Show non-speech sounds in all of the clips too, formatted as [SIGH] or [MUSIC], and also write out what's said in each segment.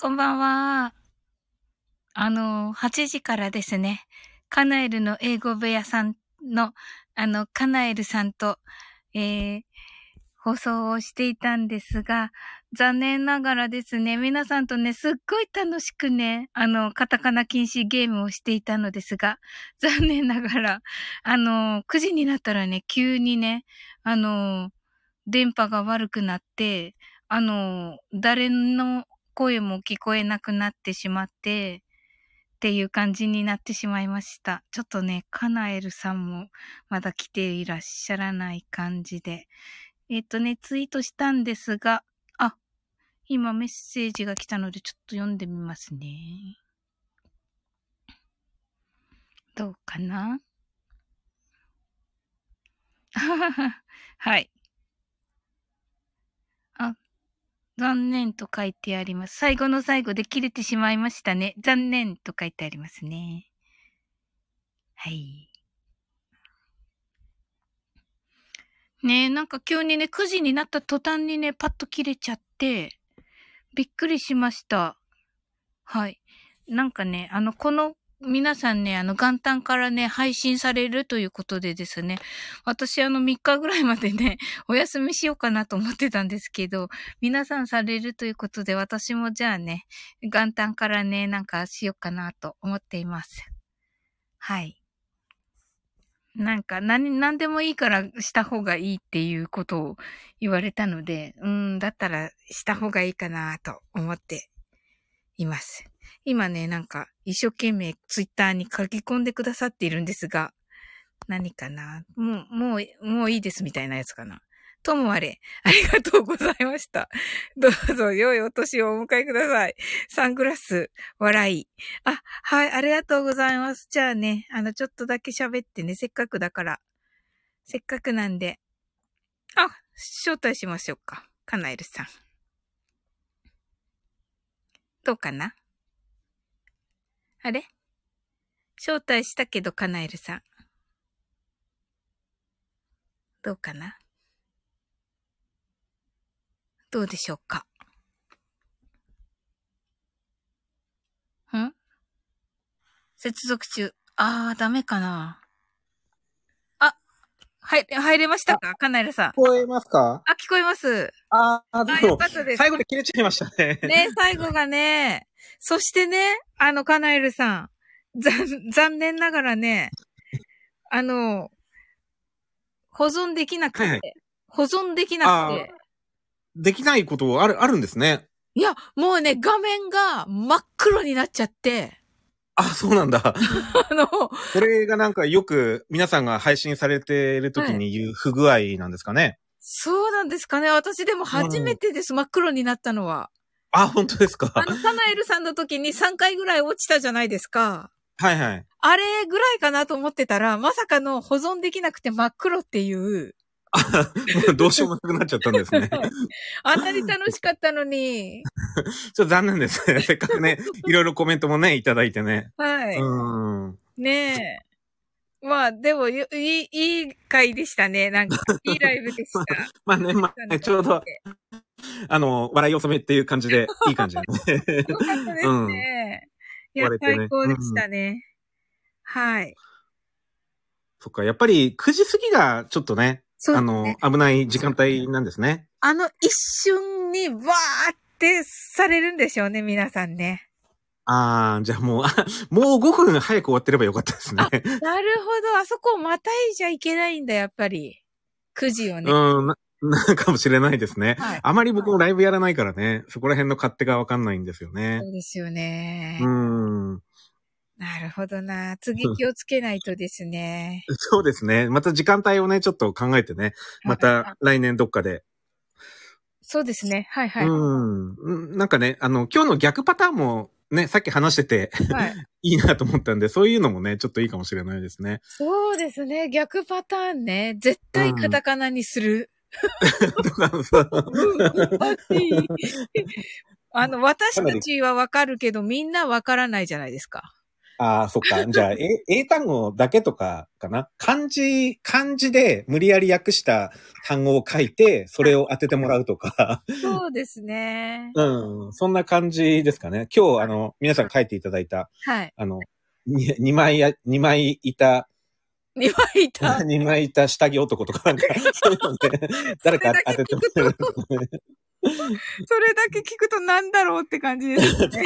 こんばんは。あの、8時からですね、カナエルの英語部屋さんの、あの、カナエルさんと、えー、放送をしていたんですが、残念ながらですね、皆さんとね、すっごい楽しくね、あの、カタカナ禁止ゲームをしていたのですが、残念ながら、あの、9時になったらね、急にね、あの、電波が悪くなって、あの、誰の声も聞こえなくなってしまって、っていう感じになってしまいました。ちょっとね、カナエルさんもまだ来ていらっしゃらない感じで。えっ、とね、ツイートしたんですが、あ、今メッセージが来たのでちょっと読んでみますね。どうかな？[LAUGHS] はい。残念と書いてあります。最後の最後で切れてしまいましたね。残念と書いてありますね。はい。ねえ、なんか急にね、9時になった途端にね、パッと切れちゃって、びっくりしました。はい。なんかね、あの、この皆さんね、あの、元旦からね、配信されるということでですね、私あの3日ぐらいまでね、[LAUGHS] お休みしようかなと思ってたんですけど、皆さんされるということで、私もじゃあね、元旦からね、なんかしようかなと思っています。はい。なんか、何、何でもいいからした方がいいっていうことを言われたので、うん、だったらした方がいいかなと思っています。今ね、なんか、一生懸命ツイッターに書き込んでくださっているんですが、何かな？もう、もう、もういいですみたいなやつかな。ともあれ、ありがとうございました。どうぞ、良いお年をお迎えください。サングラス、笑い。あ、はい、ありがとうございます。じゃあね、あの、ちょっとだけ喋ってね、せっかくだから。せっかくなんで。あ、招待しましょうか。カナエルさん。どうかな？あれ？招待したけど、カナエルさん。どうかな？どうでしょうか？ん？接続中。あー、ダメかな、はい、入れましたか？カナエルさん。聞こえますか？あ、聞こえます。あー、どうも。よかったです。最後で切れちゃいましたね。ね、最後がね。そしてね、あの、カナエルさん。残、残念ながらね、あの、保存できなくて、はいはい、保存できなくて。できないことある、あるんですね。いや、もうね、画面が真っ黒になっちゃって。あ、そうなんだ。[LAUGHS] あの、これがなんかよく皆さんが配信されている時に言う不具合なんですかね。はい、そうなんですかね。私でも初めてです、うん、真っ黒になったのは。あ、本当ですか。あの、カナエルさんの時に3回ぐらい落ちたじゃないですか。はいはい。あれぐらいかなと思ってたら、まさかの保存できなくて真っ黒っていう。あ、[LAUGHS] どうしようもなくなっちゃったんですね。あんなに楽しかったのに。[LAUGHS] ちょっと残念ですね。[LAUGHS] せっかくね、いろいろコメントもね、いただいてね。はい。うん。ねえ。まあ、でも、いい、いい回でしたね。なんか、いいライブでした。まあね、まあ、ね、ちょうど、あの、笑いを染めっていう感じで、いい感じでね。よかったですね。いや、最高でしたね。はい。そっか、やっぱり9時過ぎがちょっとね、ねあの、危ない時間帯なんですね。あの一瞬にわーってされるんでしょうね、皆さんね。ああ、じゃあもう、[LAUGHS] もう5分早く終わってればよかったですね。なるほど、あそこをまたいじゃいけないんだ、やっぱり。9時をね。うん、な、かもしれないですね。はい、あまり僕もライブやらないからね、そこら辺の勝手がわかんないんですよね。そうですよね。うん。なるほどな。次気をつけないとですね。[LAUGHS] そうですね。また時間帯をね、ちょっと考えてね。また来年どっかで。そうですね。はいはい。うん。なんかね、あの、今日の逆パターンもね、さっき話してて、はい、[LAUGHS] いいなと思ったんで、そういうのもね、ちょっといいかもしれないですね。そうですね。逆パターンね。絶対カタカナにする。あの、私たちはわかるけど、みんなわからないじゃないですか。ああ、そっか。[LAUGHS] じゃあ、え、英単語だけとかかな？漢字、漢字で無理やり訳した単語を書いて、それを当ててもらうとか。そうですね。[LAUGHS] うん。そんな感じですかね。今日、あの、皆さん書いていただいた、はい。あの、に二枚や、二枚いた、二枚いた。二枚いた [LAUGHS] 下着男とかなんか、そういうので、誰か当ててもらうとかね。それだけ聞くとなんだろうって感じですね。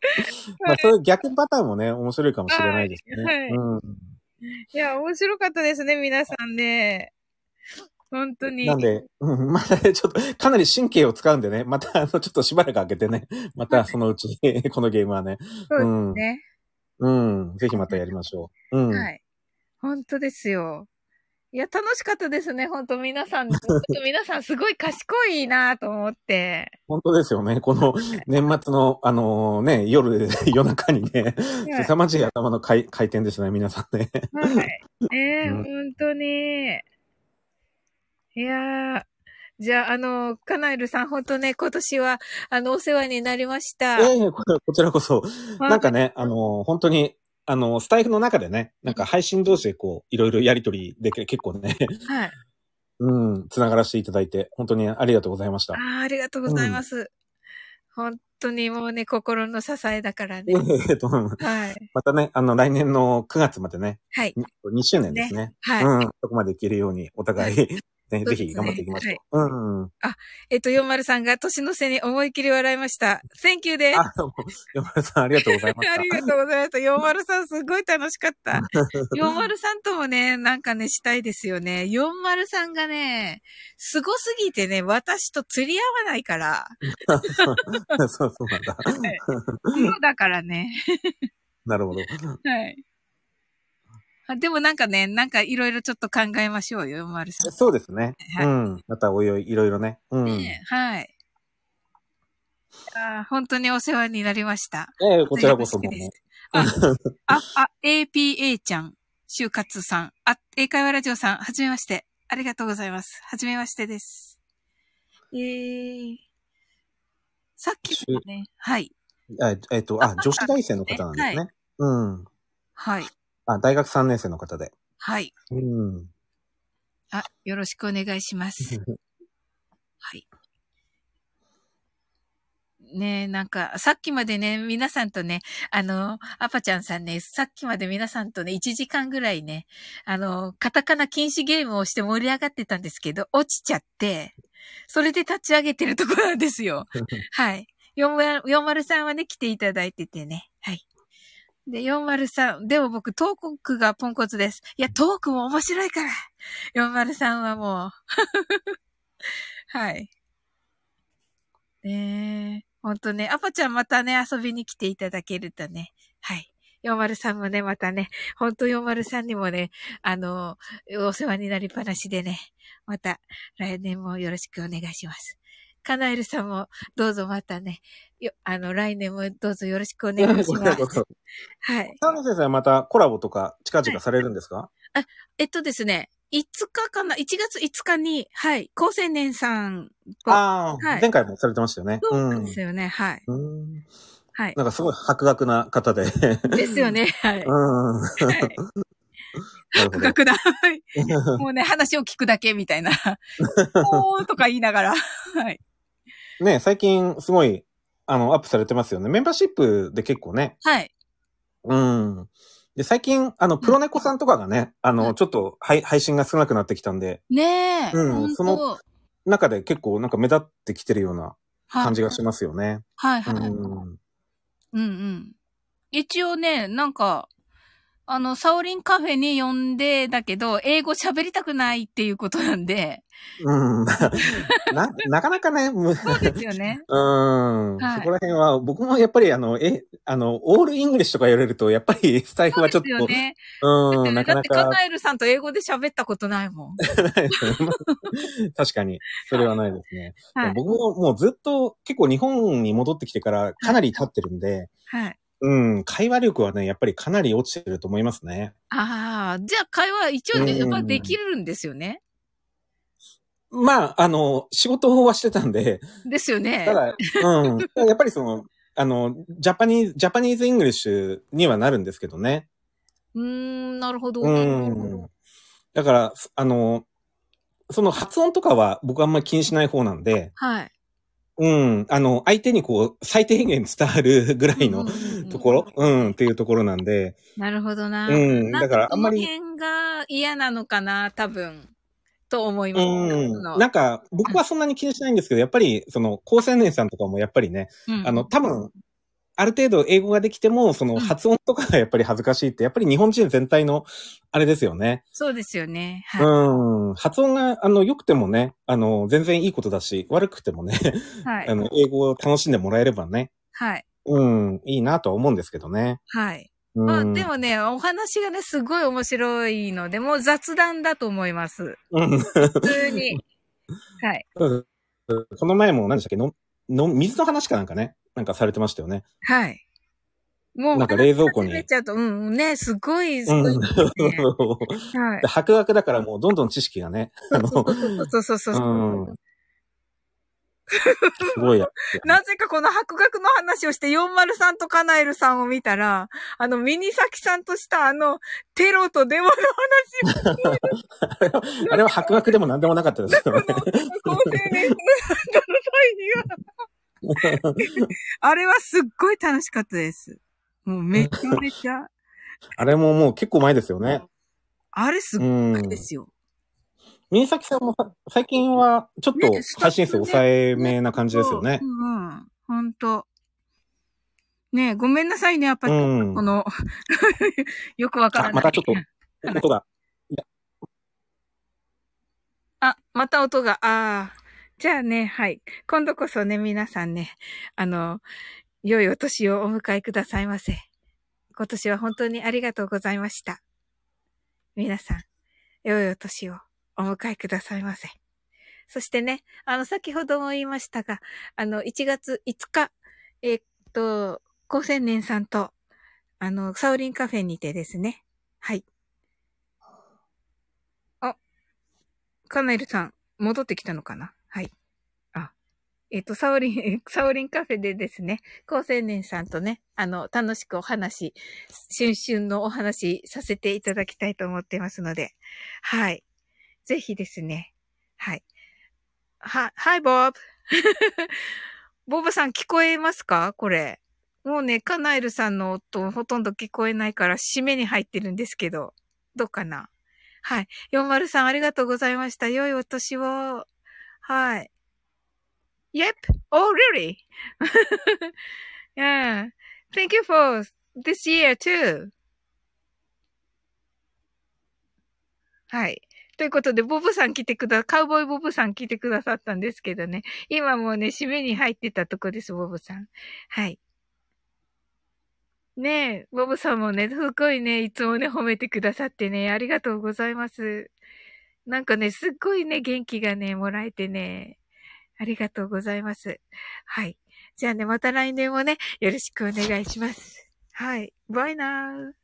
[LAUGHS] まあ、そういう逆パターンもね、面白いかもしれないですね。はいはいうん。いや、面白かったですね、皆さんね。本当に。なんで、うん、また [LAUGHS] ちょっと、かなり神経を使うんでね、また、あの、ちょっとしばらく開けてね、またそのうち、[LAUGHS] このゲームはね、そうですね。うん、ぜひまたやりましょう。うん。はい。本当ですよ。いや、楽しかったですね、本当皆さん。[LAUGHS] 皆さんすごい賢いなと思って。本当ですよね。この年末の、あのね、夜、[LAUGHS] 夜中にね、はい凄まじい頭の回回転ですね、皆さんね。はい。ええうん本当に。いやー。じゃあ、あの、カナエルさん、本当ね、今年は、あの、お世話になりました。ええここちらこそ、はいなんかね、あの、本当に、あの、スタイフの中でね、なんか配信同士でこう、いろいろやりとりでき結構ね、はい。うん、つながらせていただいて、本当にありがとうございました。ああ、ありがとうございます。本当にもうね、心の支えだからね。えっと、[LAUGHS] はい。またね、あの、来年の9月までね、はい。2周年ですね。はい。うん、そこまでいけるように、お互い、ね、ぜひ頑張っていきましょう。うん。えっと、40さんが年の瀬に思いっきり笑いました。Thank you です。あ、どうも、山田さんありがとうございましあた。[LAUGHS] りがとうございました。40さんすごい楽しかった。[LAUGHS] 40さんともね、なんかね、したいですよね。40さんがね、すごすぎてね、私と釣り合わないから。[LAUGHS] そうそうなんだ。プロだからね。なるほど。はい。あでもなんかね、なんかいろいろちょっと考えましょうよ、40さん。そうですね。はいうん。またおいおい、いろいろね。うん。ねはい。あー本当にお世話になりました。ええこちらこそもうね。あ、あ、あ、APA ちゃん、就活さん、あ、英会話ラジオさん、はじめまして。ありがとうございます。はじめましてです。えー、さっきもね、はい、あえっと、あ、女子大生の方なんですね。うん。はい、あ、大学3年生の方で。はい。うん。あ、よろしくお願いします。[LAUGHS] はい。ねえ、なんか、さっきまでね、皆さんとね、あの、アパちゃんさんね、さっきまで皆さんとね、1時間ぐらいね、あの、カタカナ禁止ゲームをして盛り上がってたんですけど、落ちちゃって、それで立ち上げてるところなんですよ。[LAUGHS] はい。403はね、来ていただいててね。はい。で、403、でも僕、トークがポンコツです。いや、トークも面白いから。403はもう。[LAUGHS] はい。ねえ。ほんとね、アパちゃんまたね、遊びに来ていただけるとね。はい。403もね、またね、ほんと403にもね、あの、お世話になりっぱなしでね、また来年もよろしくお願いします。カナエルさんもどうぞまたね、よあの、来年もどうぞよろしくお願いします。[LAUGHS] はい。田野先生はまたコラボとか近々されるんですか、えっとですね、5日かな ?1 月5日に、はい、高青年さんと、ああ、はい前回もされてましたよね。そうなんですよね、はい。うん。はい。なんかすごい博学な方で。ですよね、[LAUGHS] はい。うん。[LAUGHS] 博学だ。はいもうね、話を聞くだけみたいな。おーとか言いながら。はい。ね、最近すごい、あの、アップされてますよね。メンバーシップで結構ね。はい。うん。で、最近、あの、プロネコさんとかがね、あの、ちょっと配配信が少なくなってきたんで、ねえ。うんその中で結構なんか目立ってきてるようなはい感じがしますよね。はいはい。うんうん。うん。一応ね、なんか、あの、サオリンカフェに呼んで、だけど、英語喋りたくないっていうことなんで、うん。[LAUGHS] な、なかなかね、むそうですよね。[LAUGHS] うん、はいそこら辺は、僕もやっぱりあの、え、あの、 all English とか言われると、やっぱりスタエフそうではちょっと、すよね。うん、なかなだって、カか、ナエルさんと英語で喋ったことないもん。[LAUGHS] 確かに、それはないですね。はい。僕ももうずっと結構日本に戻ってきてからかなり経ってるんで、はい。うん、会話力はね、やっぱりかなり落ちてると思いますね。ああ、じゃあ会話一応ね、うんやっぱできるんですよね。まあ、あの、仕事はしてたんで、ですよね。ただ、うん、[LAUGHS] やっぱりその、あの、 Japanese、Japanese English にはなるんですけどね。うーん、なるほど。うん。だから、あの、その発音とかは僕あんまり気にしない方なんで、はい。うん、あの、相手にこう、最低限伝わるぐらいのところ、うん、っていうところなんで、なるほどな。うんだからあんまりこの辺が嫌なのかな、多分。と思います。うん。のなんか、僕はそんなに気にしないんですけど、やっぱり、その、高青年さんとかもやっぱりね、うんあの、多分、ある程度英語ができても、そのうん発音とかがやっぱり恥ずかしいって、やっぱり日本人全体の、あれですよね。そうですよね。はい。うん。発音が、あの、良くてもね、あの、全然いいことだし、悪くてもね、はい。あの、英語を楽しんでもらえればね、はい。うん、いいなとは思うんですけどね。はい。うん。まあ、でもね、お話がね、すごい面白いので、もう雑談だと思います。うん。普通に。[LAUGHS] はい。この前も何でしたっけ？の、の、水の話かなんかね、なんかされてましたよね。はい。もう、なんか冷蔵庫にちゃうと、うん、ね、すごい、すうん。ごいね。[LAUGHS] はいで。博学だからもうどんどん知識がね、あの、そうそうそうそう。うん。すごいや。[LAUGHS] なぜかこの博学の話をして403とカナエルさんを見たら、あのミニサキさんとしたあのテロとデモの話を、[LAUGHS] あれは、あれは博学でも何でもなかったですけどね。高青年の際には、[LAUGHS] あれはすっごい楽しかったです。もうめちゃめちゃ、あれももう結構前ですよね。あれすっうんごい。ですよ。ミニサキさんもさ最近はちょっとね配信数抑えめな感じですよねう。んうん。ほんと。ねえ、ごめんなさいね、やっぱり、うんこの、[LAUGHS] よくわからない。あまたちょっと音が。あ、また音が、ああ。じゃあね、はい。今度こそね、皆さんね、あの、良いお年をお迎えくださいませ。今年は本当にありがとうございました。皆さん、良いお年をお迎えくださいませ。そしてね、あの、先ほども言いましたが、あの、1月5日、えっと、高青年さんと、あの、サウリンカフェにてですね、はい。あ、カナエルさん、戻ってきたのかな？えっ、と、サオリン、[LAUGHS] サオリンカフェでですね、高青年さんとね、あの、楽しくお話、春春のお話させていただきたいと思ってますので、はい。ぜひですね、はい。は、はい、ボブ。ボブさん聞こえますか？これ。もうね、カナエルさんの音ほとんど聞こえないから、締めに入ってるんですけど、どうかな？はい。43ありがとうございました。良いお年を。はい。Yep. Oh, really? [LAUGHS] yeah. Thank you for this year too. はい。ということで、ボブさん来てくだ、カウボーイボブさん来てくださったんですけどね。今もうね、締めに入ってたとこです、ボブさん。はい。ねえ、ボブさんもね、すごいね、いつもね、褒めてくださってね、ありがとうございます。なんかね、すっごいね、元気がね、もらえてね、ありがとうございます。はい。じゃあね、また来年もね、よろしくお願いします。はい。バイナー。